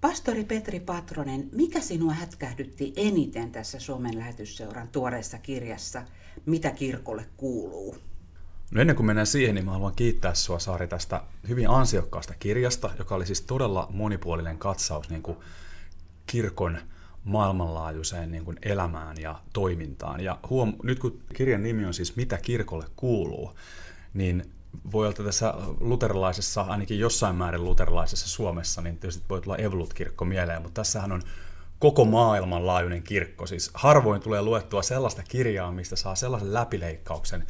Pastori Petri Patronen, mikä sinua hätkähdytti eniten tässä Suomen lähetysseuran tuoreessa kirjassa Mitä kirkolle kuuluu? No ennen kuin mennään siihen, niin mä haluan kiittää sua Saari tästä hyvin ansiokkaasta kirjasta, joka oli siis todella monipuolinen katsaus niin kuin kirkon maailmanlaajuiseen niin kuin elämään ja toimintaan. Ja huom, nyt kun kirjan nimi on siis Mitä kirkolle kuuluu, niin voi olla tässä luterilaisessa, ainakin jossain määrin luterilaisessa Suomessa, niin tietysti voi tulla Evolut-kirkko mieleen, mutta tässähän on koko maailman laajuinen kirkko. Siis harvoin tulee luettua sellaista kirjaa, mistä saa sellaisen läpileikkauksen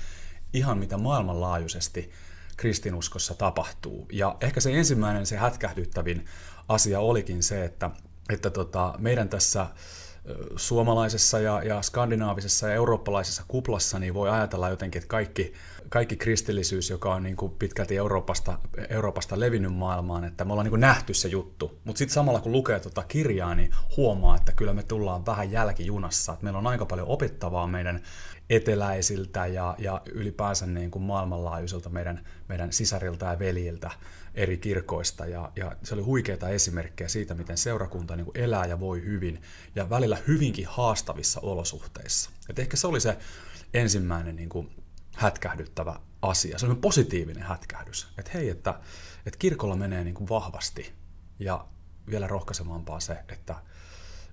ihan mitä maailmanlaajuisesti kristinuskossa tapahtuu. Ja ehkä se ensimmäinen, se hätkähdyttävin asia olikin se, että, että tota, meidän tässä suomalaisessa ja, ja skandinaavisessa ja eurooppalaisessa kuplassa niin voi ajatella jotenkin, että kaikki kaikki kristillisyys, joka on niin kuin pitkälti Euroopasta, Euroopasta levinnyt maailmaan, että me ollaan niin kuin nähty se juttu. Mutta sitten samalla kun lukee tuota kirjaa, niin huomaa, että kyllä me tullaan vähän jälkijunassa. Että meillä on aika paljon opittavaa meidän eteläisiltä ja, ja ylipäänsä niin kuin maailmanlaajuisilta meidän, meidän sisarilta ja veljiltä eri kirkoista. Ja, ja se oli huikeita esimerkkejä siitä, miten seurakunta niin kuin elää ja voi hyvin ja välillä hyvinkin haastavissa olosuhteissa. Et ehkä se oli se ensimmäinen niin kuin hätkähdyttävä asia. Se on positiivinen hätkähdys. Että hei, että, että kirkolla menee niin kuin vahvasti ja vielä rohkaisevampaa se, että,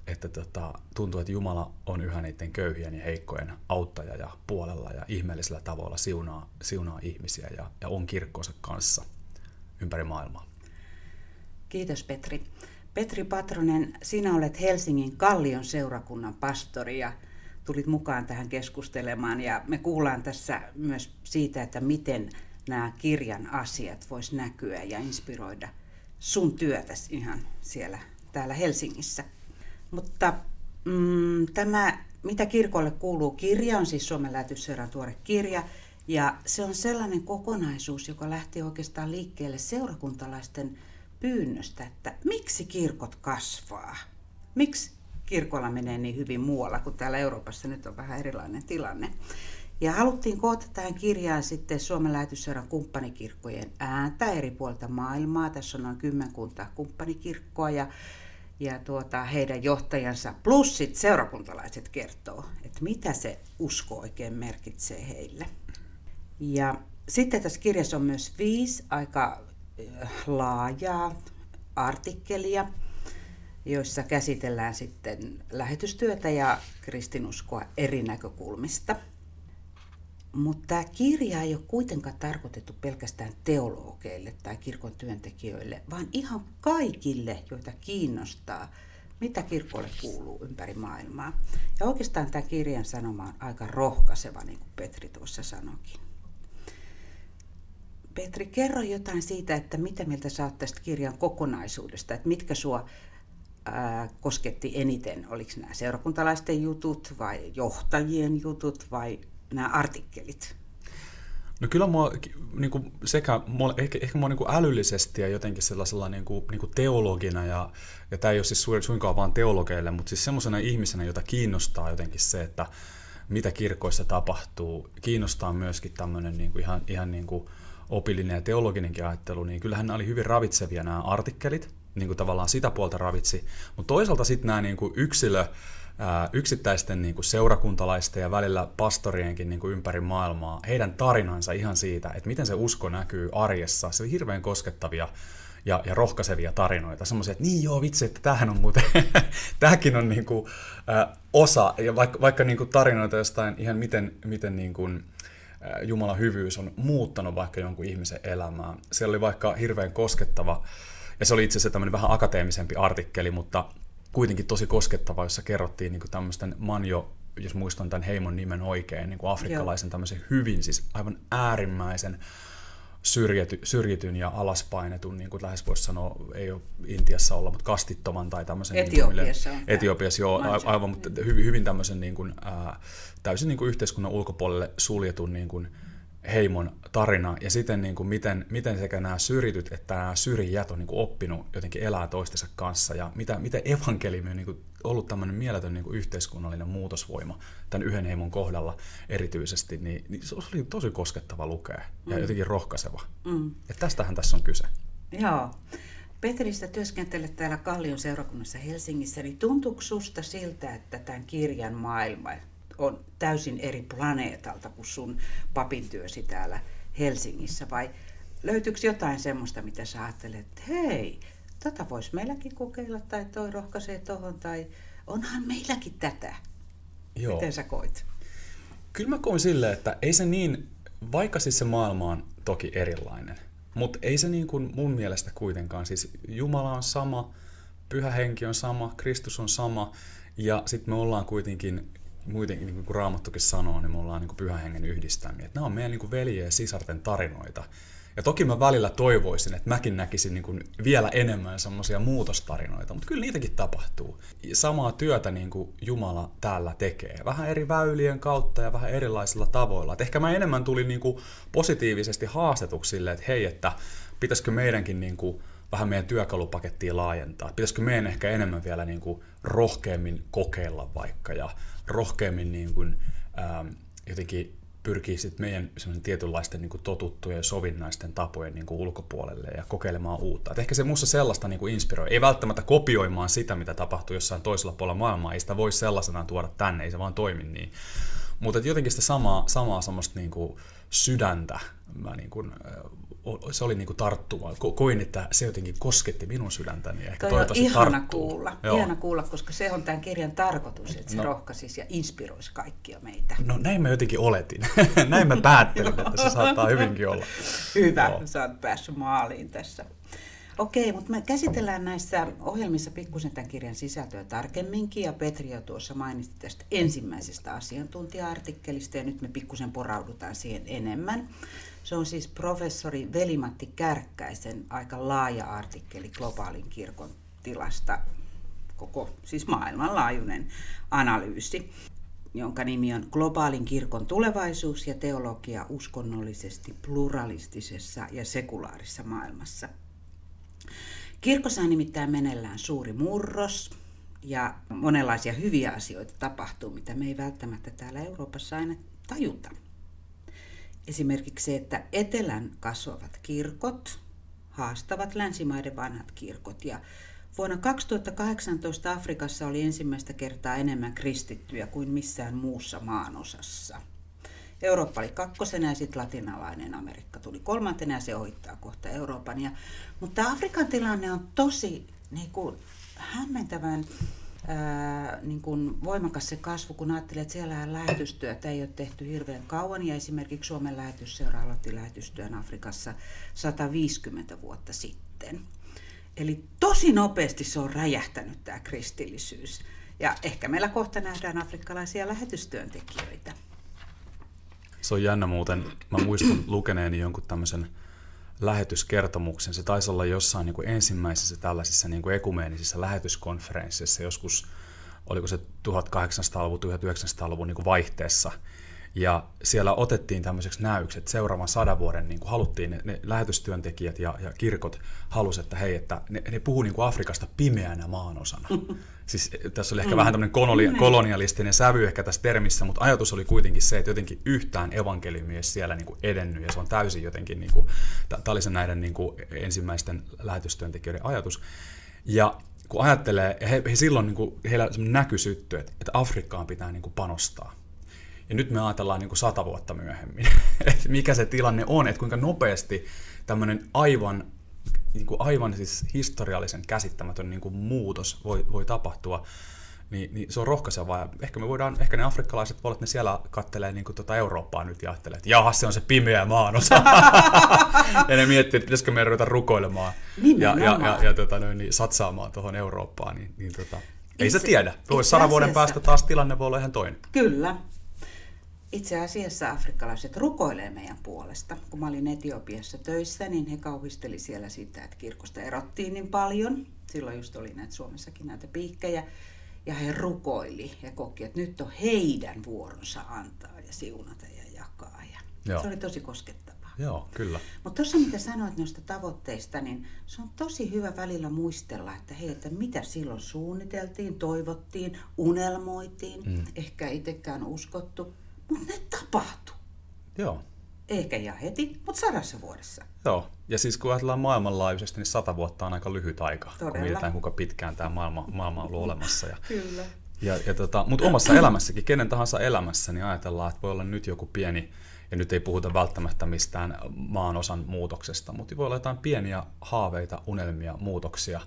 että tota, tuntuu, että Jumala on yhä niiden köyhien ja heikkojen auttaja ja puolella ja ihmeellisellä tavalla siunaa, siunaa ihmisiä ja, ja on kirkkonsa kanssa ympäri maailmaa. Kiitos Petri. Petri Patronen, sinä olet Helsingin Kallion seurakunnan pastori ja tulit mukaan tähän keskustelemaan ja me kuullaan tässä myös siitä, että miten nämä kirjan asiat vois näkyä ja inspiroida sun työtäsi ihan siellä täällä Helsingissä. Mutta mm, tämä Mitä kirkolle kuuluu kirja on siis Suomen lähetysseuran tuore kirja ja se on sellainen kokonaisuus, joka lähti oikeastaan liikkeelle seurakuntalaisten pyynnöstä, että miksi kirkot kasvaa? Miksi kirkolla menee niin hyvin muualla, kun täällä Euroopassa nyt on vähän erilainen tilanne. Ja haluttiin koota tähän kirjaan sitten Suomen lähetysseuran kumppanikirkkojen ääntä eri puolta maailmaa. Tässä on noin kymmenkunta kumppanikirkkoa ja, ja tuota, heidän johtajansa plus sit seurakuntalaiset kertoo, että mitä se usko oikein merkitsee heille. Ja sitten tässä kirjassa on myös viisi aika laajaa artikkelia, joissa käsitellään sitten lähetystyötä ja kristinuskoa eri näkökulmista. Mutta tämä kirja ei ole kuitenkaan tarkoitettu pelkästään teologeille tai kirkon työntekijöille, vaan ihan kaikille, joita kiinnostaa, mitä kirkolle kuuluu ympäri maailmaa. Ja oikeastaan tämä kirjan sanoma on aika rohkaiseva, niin kuin Petri tuossa sanoikin. Petri, kerro jotain siitä, että mitä mieltä sä oot tästä kirjan kokonaisuudesta, että mitkä sua kosketti eniten? Oliko nämä seurakuntalaisten jutut vai johtajien jutut vai nämä artikkelit? No kyllä mua niin kuin sekä, ehkä, ehkä mua niin kuin älyllisesti ja jotenkin sellaisella niin kuin, niin kuin teologina, ja, ja tämä ei ole siis suinkaan vaan teologeille, mutta siis semmoisena ihmisenä, jota kiinnostaa jotenkin se, että mitä kirkoissa tapahtuu, kiinnostaa myöskin tämmöinen niin kuin ihan, ihan niin kuin opillinen ja teologinenkin ajattelu, niin kyllähän nämä oli hyvin ravitsevia nämä artikkelit, niin kuin tavallaan sitä puolta ravitsi. Mutta toisaalta sitten nämä niin kuin yksilö, ää, yksittäisten niin kuin seurakuntalaisten ja välillä pastorienkin niin kuin ympäri maailmaa, heidän tarinansa ihan siitä, että miten se usko näkyy arjessa, se on hirveän koskettavia ja, ja rohkaisevia tarinoita. Semmoisia, että niin joo, vitsi, että tämähän on muuten, tämäkin on niin kuin, ä, osa, ja vaikka, vaikka niin kuin tarinoita jostain ihan miten, miten niin kuin, Jumalan hyvyys on muuttanut vaikka jonkun ihmisen elämää. Siellä oli vaikka hirveän koskettava ja se oli itse asiassa tämmöinen vähän akateemisempi artikkeli, mutta kuitenkin tosi koskettava, jossa kerrottiin niin tämmöisten manjo, jos muistan tämän heimon nimen oikein, niin kuin afrikkalaisen tämmöisen hyvin, siis aivan äärimmäisen syrjity, syrjityn ja alaspainetun, niin kuin lähes voisi sanoa, ei ole Intiassa olla, mutta kastittoman tai tämmöisen... Etiopiassa niin kuin, Etiopiassa, joo, aivan, mutta hyvin, hyvin tämmöisen niin kuin, ää, täysin niin kuin yhteiskunnan ulkopuolelle suljetun niin kuin, heimon tarina ja sitten niin kuin miten, miten sekä nämä syrjityt että nämä syrjijät on niin kuin oppinut jotenkin elää toistensa kanssa ja mitä, miten evankeliumi on niin kuin ollut tämmöinen mieletön niin kuin yhteiskunnallinen muutosvoima tämän yhden heimon kohdalla erityisesti, niin, niin se oli tosi koskettava lukea ja mm. jotenkin rohkaiseva. Mm. Että tästähän tässä on kyse. Joo. Petristä työskentelet täällä Kallion seurakunnassa Helsingissä, niin tuntuuko susta siltä, että tämän kirjan maailma on täysin eri planeetalta kuin sun papin työsi täällä Helsingissä? Vai löytyykö jotain semmoista, mitä sä ajattelet, että hei, tota voisi meilläkin kokeilla, tai toi rohkaisee tohon, tai onhan meilläkin tätä. Joo. Miten sä koit? Kyllä mä koin silleen, että ei se niin, vaikka siis se maailma on toki erilainen, mutta ei se niin kuin mun mielestä kuitenkaan, siis Jumala on sama, Pyhä Henki on sama, Kristus on sama, ja sitten me ollaan kuitenkin, muitenkin niin kuin Raamattukin sanoo, niin me ollaan niin kuin Pyhän Hengen yhdistämiä. Nämä on meidän niin kuin veljen ja sisarten tarinoita. Ja toki mä välillä toivoisin, että mäkin näkisin niin kuin vielä enemmän semmoisia muutostarinoita, mutta kyllä niitäkin tapahtuu. Samaa työtä niin kuin Jumala täällä tekee, vähän eri väylien kautta ja vähän erilaisilla tavoilla. Et ehkä mä enemmän tulin niin kuin positiivisesti haastetuksi sille, että hei, että pitäisikö meidänkin niin kuin vähän meidän työkalupakettia laajentaa. Pitäisikö meidän ehkä enemmän vielä niin kuin rohkeammin kokeilla vaikka ja rohkeammin niin kuin, ähm, jotenkin pyrkii sitten meidän tietynlaisten niin kuin totuttujen sovinnaisten tapojen niin kuin ulkopuolelle ja kokeilemaan uutta. Et ehkä se muussa sellaista niin kuin inspiroi. Ei välttämättä kopioimaan sitä, mitä tapahtuu jossain toisella puolella maailmaa. Ei sitä voi sellaisenaan tuoda tänne, ei se vaan toimi niin. Mutta jotenkin sitä samaa, samaa semmoista niin kuin sydäntä mä niin kuin, se oli niin kuin tarttuva. Koin, että se jotenkin kosketti minun sydäntäni. Ehkä Toi on ihana tarttuu. kuulla, Joo. ihana kuulla, koska se on tämän kirjan tarkoitus, että se no. rohkaisisi ja inspiroisi kaikkia meitä. No näin mä jotenkin oletin. näin mä päättelin, että se saattaa hyvinkin olla. Hyvä, Joo. sä oot päässyt maaliin tässä. Okei, mutta me käsitellään näissä ohjelmissa pikkusen tämän kirjan sisältöä tarkemminkin, ja Petri jo tuossa mainitsi tästä ensimmäisestä asiantuntija-artikkelista, ja nyt me pikkusen poraudutaan siihen enemmän. Se on siis professori Velimatti Kärkkäisen aika laaja artikkeli globaalin kirkon tilasta, koko siis maailmanlaajuinen analyysi, jonka nimi on Globaalin kirkon tulevaisuus ja teologia uskonnollisesti pluralistisessa ja sekulaarisessa maailmassa. Kirkossa on nimittäin menellään suuri murros ja monenlaisia hyviä asioita tapahtuu, mitä me ei välttämättä täällä Euroopassa aina tajuta. Esimerkiksi se, että etelän kasvavat kirkot haastavat länsimaiden vanhat kirkot. Ja vuonna 2018 Afrikassa oli ensimmäistä kertaa enemmän kristittyjä kuin missään muussa maanosassa. Eurooppa oli kakkosena ja sitten latinalainen Amerikka tuli kolmantena ja se ohittaa kohta Euroopan. Ja, mutta Afrikan tilanne on tosi niin kuin, hämmentävän ää, niin kuin voimakas se kasvu, kun ajattelee, että siellä lähetystyötä ei ole tehty hirveän kauan, ja esimerkiksi Suomen lähetysseura aloitti lähetystyön Afrikassa 150 vuotta sitten. Eli tosi nopeasti se on räjähtänyt tämä kristillisyys. Ja ehkä meillä kohta nähdään afrikkalaisia lähetystyöntekijöitä. Se on jännä muuten. Mä muistan lukeneeni jonkun tämmöisen lähetyskertomuksen. Se taisi olla jossain niin kuin ensimmäisessä tällaisissa niin kuin ekumeenisissa lähetyskonferensseissa joskus, oliko se 1800-luvun, 1900-luvun niin kuin vaihteessa. Ja siellä otettiin tämmöiseksi näyksi, että seuraavan sadan vuoden niin kuin haluttiin, ne, ne lähetystyöntekijät ja, ja kirkot halusivat, että hei, että ne, ne puhuu niin kuin Afrikasta pimeänä maanosana. siis eh, tässä oli ehkä mm. vähän tämmöinen koloni, kolonialistinen sävy ehkä tässä termissä, mutta ajatus oli kuitenkin se, että jotenkin yhtään evankeliumi ei siellä niin kuin edennyt, ja se on täysin jotenkin, niin kuin, tämä oli se näiden niin kuin ensimmäisten lähetystyöntekijöiden ajatus. Ja kun ajattelee, he, he silloin niin kuin, heillä näky sytty, että, että Afrikkaan pitää niin kuin panostaa. Ja nyt me ajatellaan niin kuin sata vuotta myöhemmin, että mikä se tilanne on, että kuinka nopeasti tämmöinen aivan, niin kuin aivan siis historiallisen käsittämätön niin kuin muutos voi, voi tapahtua. Niin, niin se on rohkaisevaa. Ehkä me voidaan, ehkä ne afrikkalaiset puolet, ne siellä kattelee niin tuota Eurooppaa nyt ja ajattelee, että jaha, se on se pimeä maanosa. ja ne miettii, että pitäisikö me ruveta rukoilemaan ja, ja, ja, ja tota, niin, satsaamaan tuohon Eurooppaan. Niin, niin tota, ei se tiedä. Voi sadan vuoden päästä taas tilanne voi olla ihan toinen. Kyllä. Itse asiassa afrikkalaiset rukoilee meidän puolesta. Kun mä olin Etiopiassa töissä, niin he kauhisteli siellä sitä, että kirkosta erottiin niin paljon. Silloin just oli näitä Suomessakin näitä piikkejä. Ja he rukoili ja koki, että nyt on heidän vuoronsa antaa ja siunata ja jakaa. Ja Joo. Se oli tosi koskettavaa. Joo, kyllä. Mutta tuossa mitä sanoit noista tavoitteista, niin se on tosi hyvä välillä muistella, että hei, että mitä silloin suunniteltiin, toivottiin, unelmoitiin, mm. ehkä itsekään uskottu, mutta ne tapahtuu. Joo. Ehkä ja heti, mutta sadassa vuodessa. Joo, ja siis kun ajatellaan maailmanlaajuisesti, niin sata vuotta on aika lyhyt aika, Todella. kun mietitään kuinka pitkään tämä maailma, maailma on ollut olemassa. Ja, Kyllä. ja, ja tota, mutta omassa elämässäkin, kenen tahansa elämässä, niin ajatellaan, että voi olla nyt joku pieni, ja nyt ei puhuta välttämättä mistään maan osan muutoksesta, mutta voi olla jotain pieniä haaveita, unelmia, muutoksia,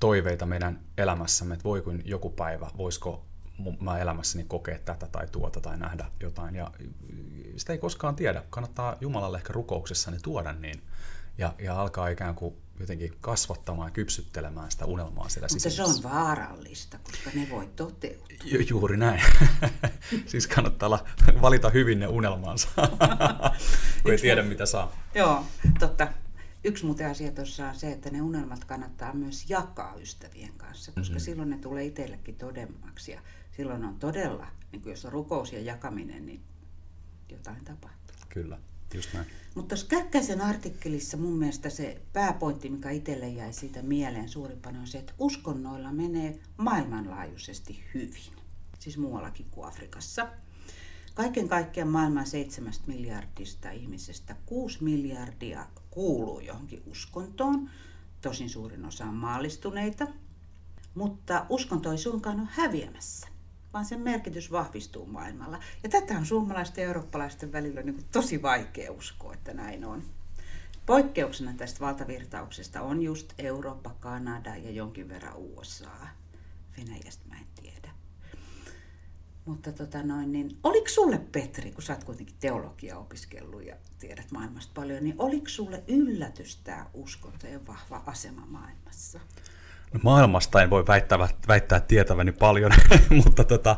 toiveita meidän elämässämme, että voi kuin joku päivä, voisiko mä elämässäni kokea tätä tai tuota tai nähdä jotain. Ja sitä ei koskaan tiedä. Kannattaa Jumalalle ehkä rukouksessani tuoda niin ja, ja alkaa ikään kuin jotenkin kasvattamaan ja kypsyttelemään sitä unelmaa siellä Mutta se sisässä. on vaarallista, koska ne voi toteutua. Ju- juuri näin. siis kannattaa olla, valita hyvin ne unelmansa, kun ei tiedä mitä saa. Joo, totta. Yksi muuten asia tuossa on se, että ne unelmat kannattaa myös jakaa ystävien kanssa, koska mm-hmm. silloin ne tulee itsellekin todemmaksi. Ja silloin on todella, niin kuin jos on rukous ja jakaminen, niin jotain tapahtuu. Kyllä, just näin. Mutta tuossa Käkkäsen artikkelissa mun mielestä se pääpointti, mikä itselle jäi siitä mieleen suurimpana, on se, että uskonnoilla menee maailmanlaajuisesti hyvin. Siis muuallakin kuin Afrikassa. Kaiken kaikkiaan maailman seitsemästä miljardista ihmisestä 6 miljardia kuuluu johonkin uskontoon. Tosin suurin osa on maallistuneita. Mutta uskonto ei suinkaan ole häviämässä, vaan sen merkitys vahvistuu maailmalla. Ja tätä on suomalaisten ja eurooppalaisten välillä niin tosi vaikea uskoa, että näin on. Poikkeuksena tästä valtavirtauksesta on just Eurooppa, Kanada ja jonkin verran USA. Venäjästä mä en tiedä. Mutta tota noin, niin oliko sulle Petri, kun sä oot kuitenkin teologia opiskellut ja tiedät maailmasta paljon, niin oliko sulle yllätys tämä uskontojen vahva asema maailmassa? No maailmasta en voi väittää, väittää tietäväni paljon, mutta, tota,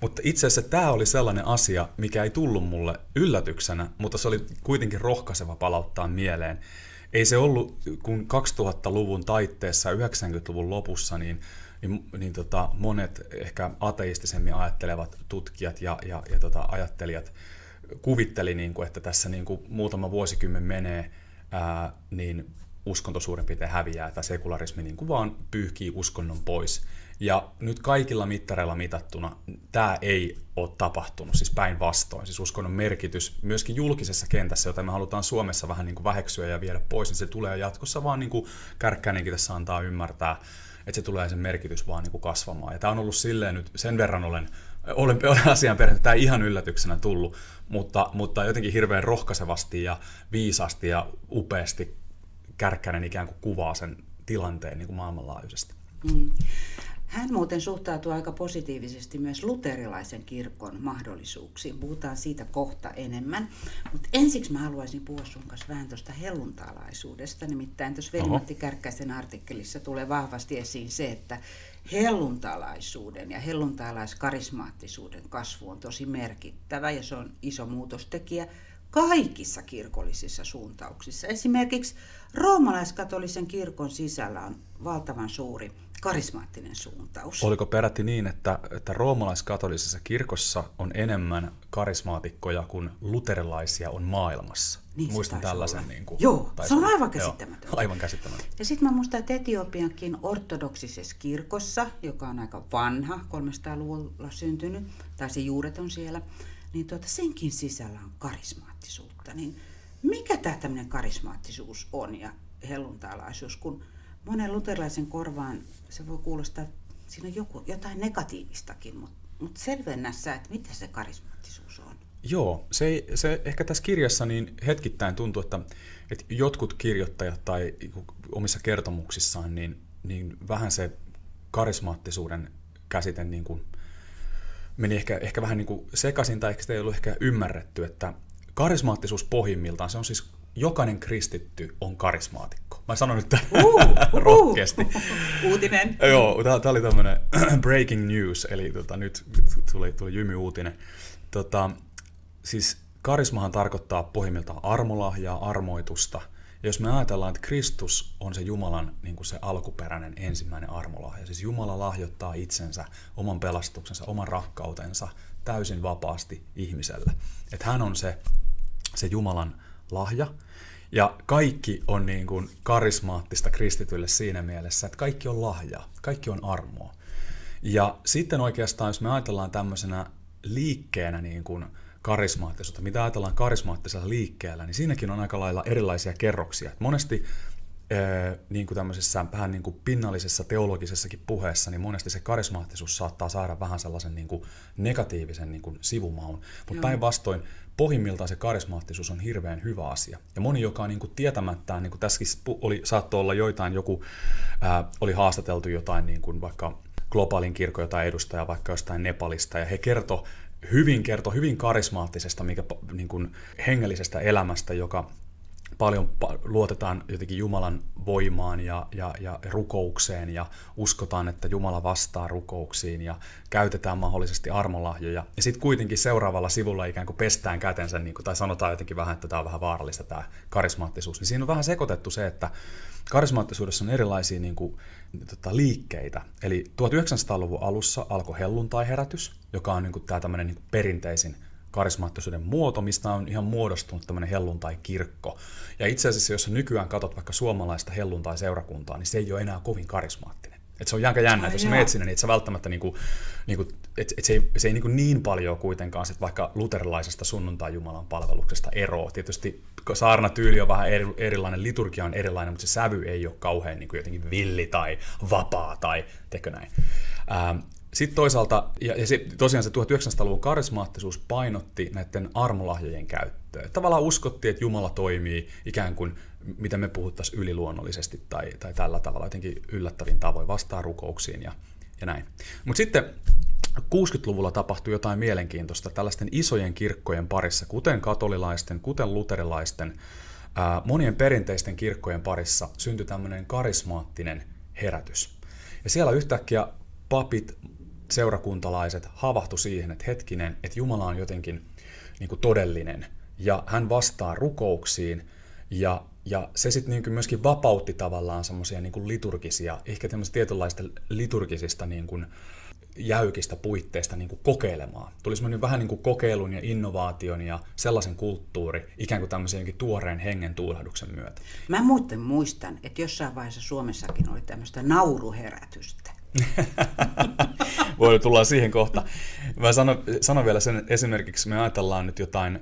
mutta itse asiassa tämä oli sellainen asia, mikä ei tullut mulle yllätyksenä, mutta se oli kuitenkin rohkaiseva palauttaa mieleen. Ei se ollut, kun 2000-luvun taitteessa ja 90-luvun lopussa, niin, niin, niin tota, monet ehkä ateistisemmin ajattelevat tutkijat ja, ja, ja tota, ajattelijat kuvitteli, niin kuin, että tässä niin kuin muutama vuosikymmen menee, ää, niin uskonto suurin piirtein häviää, tai sekularismi niin kuin vaan pyyhkii uskonnon pois. Ja nyt kaikilla mittareilla mitattuna tämä ei ole tapahtunut, siis päinvastoin. Siis uskonnon merkitys myöskin julkisessa kentässä, jota me halutaan Suomessa vähän niin kuin väheksyä ja viedä pois, niin se tulee jatkossa vaan niin kuin Kärkkänenkin tässä antaa ymmärtää, että se tulee sen merkitys vaan niin kuin kasvamaan. Ja tämä on ollut silleen nyt, sen verran olen, olen, olen asian perehtynyt, tämä ei ihan yllätyksenä tullut, mutta, mutta jotenkin hirveän rohkaisevasti ja viisaasti ja upeasti Kärkkänen ikään kuin kuvaa sen tilanteen niin kuin maailmanlaajuisesti. Mm. Hän muuten suhtautuu aika positiivisesti myös luterilaisen kirkon mahdollisuuksiin. Puhutaan siitä kohta enemmän. Mutta ensiksi mä haluaisin puhua sun kanssa vähän tuosta helluntalaisuudesta. Nimittäin tuossa Veli-Matti Kärkkäisen artikkelissa tulee vahvasti esiin se, että helluntalaisuuden ja helluntaalaiskarismaattisuuden kasvu on tosi merkittävä ja se on iso muutostekijä kaikissa kirkollisissa suuntauksissa. Esimerkiksi roomalaiskatolisen kirkon sisällä on valtavan suuri karismaattinen suuntaus. Oliko peräti niin, että, että roomalaiskatolisessa kirkossa on enemmän karismaatikkoja kuin luterilaisia on maailmassa? Niin Muistan tällaisen. Niin kuin, Joo, se on aivan käsittämätöntä. Joo, aivan käsittämätöntä. Ja sitten mä muistan, että Etiopiankin ortodoksisessa kirkossa, joka on aika vanha, 300-luvulla syntynyt, tai se juuret on siellä, niin tuota, senkin sisällä on karismaattisuutta. Niin mikä tämä tämmöinen karismaattisuus on ja helluntaalaisuus, kun monen luterilaisen korvaan se voi kuulostaa, siinä on joku, jotain negatiivistakin, mutta mut selvennä sä, että mitä se karismaattisuus on. Joo, se, se ehkä tässä kirjassa niin hetkittäin tuntuu, että, että jotkut kirjoittajat tai omissa kertomuksissaan, niin, niin vähän se karismaattisuuden käsite niin kuin meni ehkä, ehkä vähän niin kuin sekaisin tai ehkä sitä ei ollut ehkä ymmärretty, että karismaattisuus pohjimmiltaan, se on siis jokainen kristitty on karismaatikko. Mä sanon nyt tämän uh, uh, rohkeasti. Uutinen. Joo, tämä oli tämmöinen breaking news, eli tota, nyt tuli, tuli jymy-uutinen. Tota, siis karismahan tarkoittaa pohjimmiltaan armolahjaa, armoitusta. Ja jos me ajatellaan, että Kristus on se Jumalan niin kuin se alkuperäinen ensimmäinen armolahja, siis Jumala lahjoittaa itsensä, oman pelastuksensa, oman rakkautensa täysin vapaasti ihmiselle. Että hän on se, se Jumalan lahja. Ja kaikki on niin kuin karismaattista kristitylle siinä mielessä, että kaikki on lahja, kaikki on armoa. Ja sitten oikeastaan, jos me ajatellaan tämmöisenä liikkeenä niin kuin karismaattisuutta, mitä ajatellaan karismaattisella liikkeellä, niin siinäkin on aika lailla erilaisia kerroksia. monesti niin kuin tämmöisessä vähän niin kuin pinnallisessa teologisessakin puheessa, niin monesti se karismaattisuus saattaa saada vähän sellaisen niin kuin negatiivisen niin kuin sivumaun. Mutta päinvastoin pohjimmiltaan se karismaattisuus on hirveän hyvä asia. Ja moni, joka on niin kuin tietämättään, niin kuin tässäkin oli, saattoi olla joitain, joku ää, oli haastateltu jotain niin kuin vaikka globaalin kirkon jotain edustajaa vaikka jostain Nepalista, ja he kertoi hyvin, kertoi hyvin karismaattisesta, mikä, niin kuin hengellisestä elämästä, joka paljon luotetaan jotenkin Jumalan voimaan ja, ja, ja rukoukseen ja uskotaan, että Jumala vastaa rukouksiin ja käytetään mahdollisesti armolahjoja. Ja sitten kuitenkin seuraavalla sivulla ikään kuin pestään kätensä, niin kuin, tai sanotaan jotenkin vähän, että tämä on vähän vaarallista tämä karismaattisuus. Niin siinä on vähän sekoitettu se, että karismaattisuudessa on erilaisia niin kuin, tota, liikkeitä. Eli 1900-luvun alussa alkoi helluntai-herätys, joka on niin kuin, tämä tämmöinen niin perinteisin karismaattisuuden muoto, mistä on ihan muodostunut tämmöinen helluntai-kirkko. Ja itse asiassa, jos nykyään katsot vaikka suomalaista helluntai-seurakuntaa, niin se ei ole enää kovin karismaattinen. Et se on aika jännä, että jos menet sinne, niin et sä välttämättä niinku, niinku, et, et se ei, se ei niinku niin paljon kuitenkaan sit vaikka luterilaisesta sunnuntai-jumalan palveluksesta eroa. Tietysti saarnatyyli on vähän eri, erilainen, liturgia on erilainen, mutta se sävy ei ole kauhean niinku jotenkin villi tai vapaa tai tekö näin. Ähm, sitten toisaalta, ja, ja se, tosiaan se 1900-luvun karismaattisuus painotti näiden armolahjojen käyttöä. Tavallaan uskottiin, että Jumala toimii ikään kuin, mitä me puhuttaisiin yliluonnollisesti tai, tai tällä tavalla jotenkin yllättävin tavoin vastaa rukouksiin ja, ja näin. Mutta sitten 60-luvulla tapahtui jotain mielenkiintoista tällaisten isojen kirkkojen parissa, kuten katolilaisten, kuten luterilaisten, ää, monien perinteisten kirkkojen parissa syntyi tämmöinen karismaattinen herätys. Ja siellä yhtäkkiä papit seurakuntalaiset havahtu siihen, että hetkinen, että Jumala on jotenkin niin kuin todellinen ja hän vastaa rukouksiin ja, ja se sitten niin myöskin vapautti tavallaan semmoisia niin liturgisia, ehkä tämmöistä tietynlaista liturgisista niin kuin jäykistä puitteista niin kuin kokeilemaan. Tuli semmoinen vähän niin kuin kokeilun ja innovaation ja sellaisen kulttuuri, ikään kuin tämmöisen tuoreen hengen tuulahduksen myötä. Mä muuten muistan, että jossain vaiheessa Suomessakin oli tämmöistä nauruherätystä. Voi tulla siihen kohta. Mä sanon, sanon vielä sen esimerkiksi, me ajatellaan nyt jotain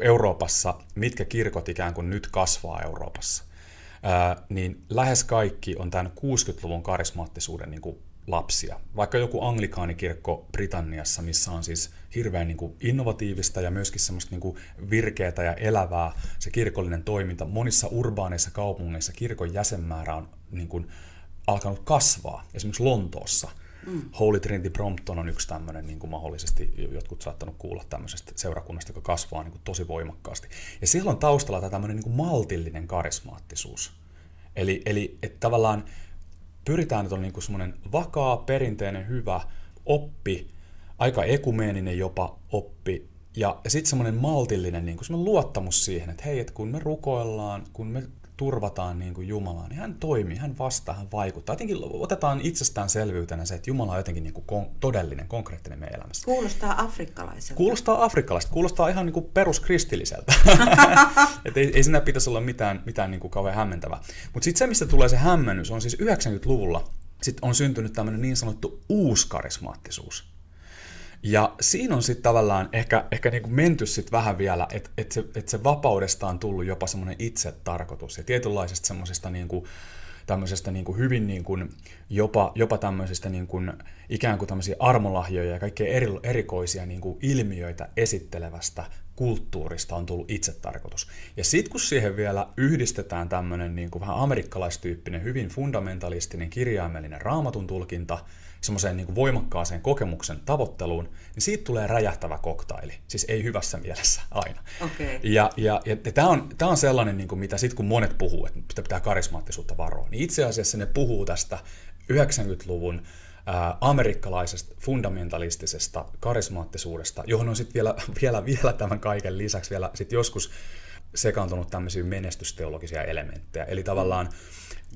Euroopassa, mitkä kirkot ikään kuin nyt kasvaa Euroopassa. Ää, niin lähes kaikki on tämän 60-luvun karismaattisuuden niin kuin lapsia. Vaikka joku anglikaanikirkko Britanniassa, missä on siis hirveän niin kuin innovatiivista ja myöskin semmoista niin kuin virkeätä ja elävää se kirkollinen toiminta. Monissa urbaaneissa kaupungeissa kirkon jäsenmäärä on niin kuin alkanut kasvaa. Esimerkiksi Lontoossa mm. Holy Trinity Brompton on yksi tämmöinen, niin kuin mahdollisesti jotkut saattanut kuulla tämmöisestä seurakunnasta, joka kasvaa niin kuin tosi voimakkaasti. Ja siellä on taustalla tämä tämmöinen niin kuin maltillinen karismaattisuus. Eli, eli että tavallaan pyritään, että on niin kuin semmoinen vakaa, perinteinen, hyvä oppi, aika ekumeeninen jopa oppi, ja, ja sitten semmoinen maltillinen niin kuin luottamus siihen, että hei, että kun me rukoillaan, kun me turvataan niin kuin Jumalaa, niin hän toimii, hän vastaa, hän vaikuttaa. Jotenkin otetaan itsestäänselvyytenä se, että Jumala on jotenkin niin kuin kon- todellinen, konkreettinen meidän elämässä. Kuulostaa afrikkalaiselta. Kuulostaa afrikkalaiselta, kuulostaa ihan niin kuin peruskristilliseltä. Et ei, ei siinä pitäisi olla mitään, mitään niin kuin kauhean hämmentävää. Mutta sitten se, mistä tulee se hämmennys, on siis 90-luvulla sit on syntynyt tämmöinen niin sanottu uuskarismaattisuus. Ja siinä on sitten tavallaan ehkä, ehkä niinku menty sitten vähän vielä, että et se, et se vapaudesta on tullut jopa semmoinen itsetarkoitus ja tietynlaisesta semmoisesta niinku, tämmöisestä niin kuin hyvin niin kuin jopa, jopa tämmöisistä niin kuin ikään kuin tämmöisiä armolahjoja ja kaikkea eri, erikoisia niin kuin ilmiöitä esittelevästä kulttuurista on tullut itsetarkoitus. Ja sitten kun siihen vielä yhdistetään tämmöinen niin kuin vähän amerikkalaistyyppinen, hyvin fundamentalistinen kirjaimellinen raamatun tulkinta, semmoiseen niin voimakkaaseen kokemuksen tavoitteluun, niin siitä tulee räjähtävä koktaili. Siis ei hyvässä mielessä aina. Okay. Ja, ja, ja, ja tämä on, tää on sellainen, niin kuin mitä sitten kun monet puhuu, että pitää, pitää karismaattisuutta varoa, niin itse asiassa ne puhuu tästä 90-luvun ää, amerikkalaisesta fundamentalistisesta karismaattisuudesta, johon on sitten vielä, vielä, vielä tämän kaiken lisäksi vielä sit joskus sekaantunut tämmöisiä menestysteologisia elementtejä. Eli tavallaan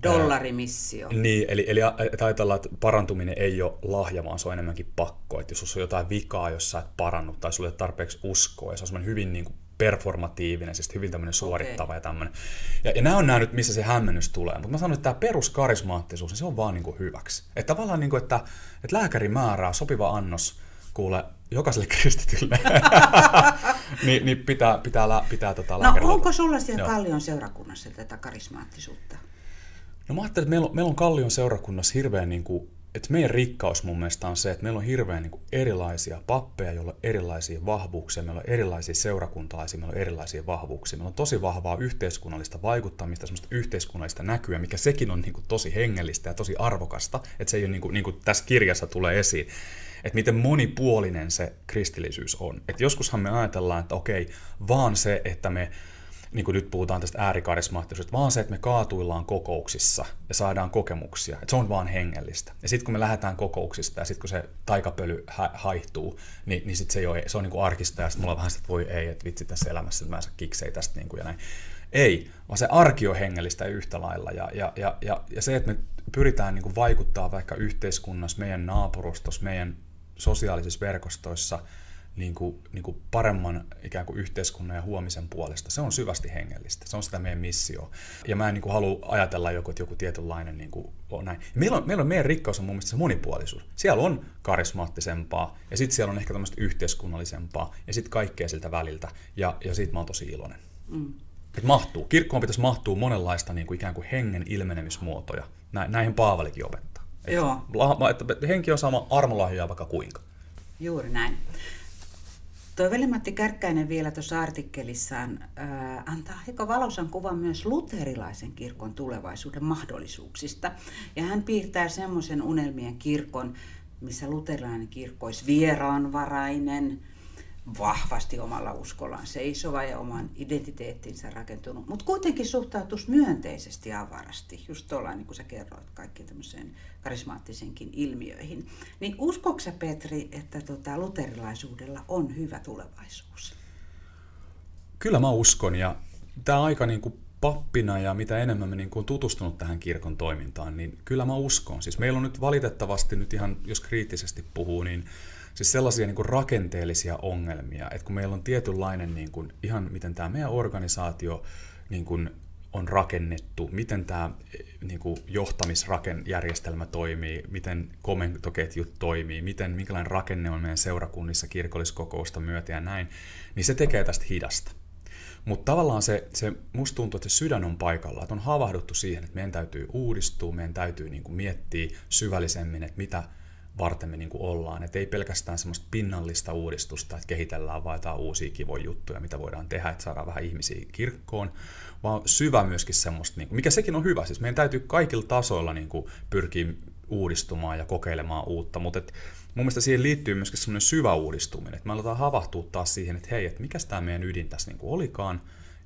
Dollarimissio. Ää, niin, eli, eli ajatellaan, että parantuminen ei ole lahja, vaan se on enemmänkin pakko. Että jos on jotain vikaa, jos sä et parannu tai sulle ei tarpeeksi uskoa, ja se on semmoinen hyvin niin kuin performatiivinen, siis hyvin tämmöinen suorittava okay. ja tämmöinen. Ja, ja nämä on nämä nyt, missä se hämmennys tulee. Mutta mä sanon, että tämä peruskarismaattisuus, niin se on vaan niin kuin hyväksi. Että tavallaan niin kuin, että, että lääkäri määrää sopiva annos kuule jokaiselle kristitylle. niin, niin pitää, pitää, pitää, pitää tota No onko sulla siellä Joo. Kallion seurakunnassa tätä karismaattisuutta? No mä ajattelin, että meillä on, meillä on Kallion seurakunnassa hirveän niin kuin että meidän rikkaus mun mielestä on se, että meillä on hirveän niin kuin erilaisia pappeja, joilla on erilaisia vahvuuksia, meillä on erilaisia seurakuntalaisia, meillä on erilaisia vahvuuksia. Meillä on tosi vahvaa yhteiskunnallista vaikuttamista, semmoista yhteiskunnallista näkyä, mikä sekin on niin kuin tosi hengellistä ja tosi arvokasta, että se ei ole niin kuin, niin kuin tässä kirjassa tulee esiin että miten monipuolinen se kristillisyys on. Et joskushan me ajatellaan, että okei, vaan se, että me niin kuin nyt puhutaan tästä äärikarismaattisuudesta, vaan se, että me kaatuillaan kokouksissa ja saadaan kokemuksia, että se on vaan hengellistä. Ja sitten kun me lähdetään kokouksista ja sitten kun se taikapöly ha- haihtuu, niin, niin sit se, ei ole, se on niin kuin arkista ja sitten mulla on vähän sitä, voi ei, että vitsi tässä elämässä, että mä en saa kiksei tästä niin kuin ja näin. Ei, vaan se arki on hengellistä yhtä lailla ja, ja, ja, ja, ja se, että me pyritään niin kuin vaikuttaa vaikka yhteiskunnassa, meidän naapurustossa, meidän sosiaalisissa verkostoissa – niin kuin, niin kuin paremman ikään kuin yhteiskunnan ja huomisen puolesta. Se on syvästi hengellistä. Se on sitä meidän missio. Ja mä en niin kuin halua ajatella joku, että joku tietynlainen niin kuin on näin. Meillä on, meillä on meidän rikkaus on mun mielestä se monipuolisuus. Siellä on karismaattisempaa ja sitten siellä on ehkä tämmöistä yhteiskunnallisempaa ja sitten kaikkea siltä väliltä. Ja, ja siitä mä oon tosi iloinen. Mm. Että mahtuu. Kirkkoon pitäisi mahtua monenlaista niin kuin ikään kuin hengen ilmenemismuotoja. Näihin Paavalikin opettaa. Joo. Että henki on sama armolahjoja vaikka kuinka. Juuri näin. Tuo Veli-Matti Kärkkäinen vielä tuossa artikkelissaan ää, antaa aika valosan kuvan myös luterilaisen kirkon tulevaisuuden mahdollisuuksista. Ja hän piirtää semmoisen unelmien kirkon, missä luterilainen kirkko olisi vieraanvarainen, vahvasti omalla uskollaan seisova ja oman identiteettinsä rakentunut, mutta kuitenkin suhtautuisi myönteisesti ja avarasti, just tuolla niin kuin sä kerroit, kaikki tämmöiseen karismaattisenkin ilmiöihin. Niin uskoksa Petri, että tota, luterilaisuudella on hyvä tulevaisuus? Kyllä mä uskon ja tämä aika niin kuin pappina ja mitä enemmän mä niin kuin tutustunut tähän kirkon toimintaan, niin kyllä mä uskon. Siis meillä on nyt valitettavasti nyt ihan, jos kriittisesti puhuu, niin siis sellaisia niin kuin rakenteellisia ongelmia, että kun meillä on tietynlainen niin kuin, ihan miten tämä meidän organisaatio niin kuin, on rakennettu, miten tämä niin kuin johtamisjärjestelmä toimii, miten komentoketjut toimii, miten, minkälainen rakenne on meidän seurakunnissa kirkolliskokousta myötä ja näin, niin se tekee tästä hidasta. Mutta tavallaan se, se, musta tuntuu, että se sydän on paikalla, että on havahduttu siihen, että meidän täytyy uudistua, meidän täytyy niin kuin miettiä syvällisemmin, että mitä, varten me niin kuin ollaan. Että ei pelkästään semmoista pinnallista uudistusta, että kehitellään vain jotain uusia kivoja juttuja, mitä voidaan tehdä, että saadaan vähän ihmisiä kirkkoon, vaan syvä myöskin semmoista, niin kuin, mikä sekin on hyvä. Siis meidän täytyy kaikilla tasoilla niin kuin pyrkiä uudistumaan ja kokeilemaan uutta, mutta et, mun mielestä siihen liittyy myöskin semmoinen syvä uudistuminen, että me aletaan havahtua taas siihen, että hei, että mikä tämä meidän ydin tässä niin kuin olikaan,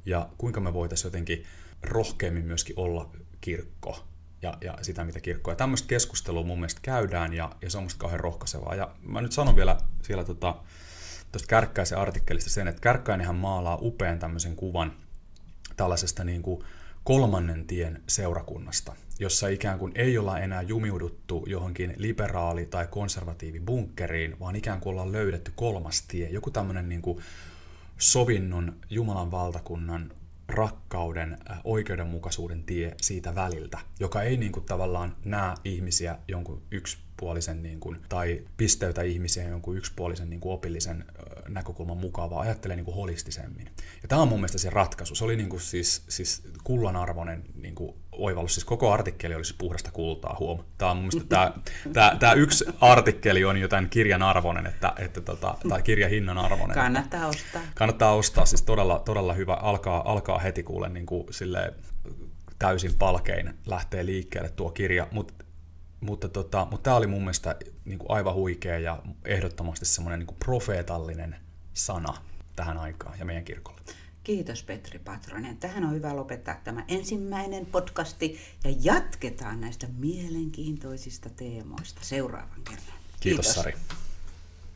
ja kuinka me voitaisiin jotenkin rohkeammin myöskin olla kirkko ja, ja sitä, mitä kirkkoa. Ja tämmöistä keskustelua mun mielestä käydään ja, ja se on musta kauhean rohkaisevaa. Ja mä nyt sanon vielä siellä tota, Kärkkäisen artikkelista sen, että Kärkkäinenhän maalaa upean tämmöisen kuvan tällaisesta niin kuin kolmannen tien seurakunnasta, jossa ikään kuin ei olla enää jumiuduttu johonkin liberaali- tai konservatiivibunkkeriin, vaan ikään kuin ollaan löydetty kolmas tie, joku tämmöinen niin kuin sovinnon Jumalan valtakunnan rakkauden, oikeudenmukaisuuden tie siitä väliltä, joka ei niin kuin, tavallaan näe ihmisiä jonkun yksipuolisen niin kuin, tai pisteytä ihmisiä jonkun yksipuolisen niin kuin, opillisen näkökulman mukaan, vaan ajattelee niin kuin, holistisemmin. Ja tämä on mun mielestä se ratkaisu. Se oli niin kuin, siis, siis kullanarvoinen niin kuin, oivallus. Siis koko artikkeli olisi puhdasta kultaa, huom. Tämä, on mun mielestä, tämä, tämä, tämä yksi artikkeli on jo tämän kirjan arvoinen, että, että tota, tai kirjan hinnan arvoinen. Kannattaa ostaa. Kannattaa ostaa, siis todella, todella hyvä. Alkaa, alkaa heti kuulen niin kuin, silleen, täysin palkein lähtee liikkeelle tuo kirja, mutta mutta, tota, mutta tämä oli mun mielestä niin kuin aivan huikea ja ehdottomasti semmoinen niin kuin profeetallinen sana tähän aikaan ja meidän kirkolle. Kiitos Petri Patronen. Tähän on hyvä lopettaa tämä ensimmäinen podcasti ja jatketaan näistä mielenkiintoisista teemoista seuraavan kerran. Kiitos, Kiitos. Sari.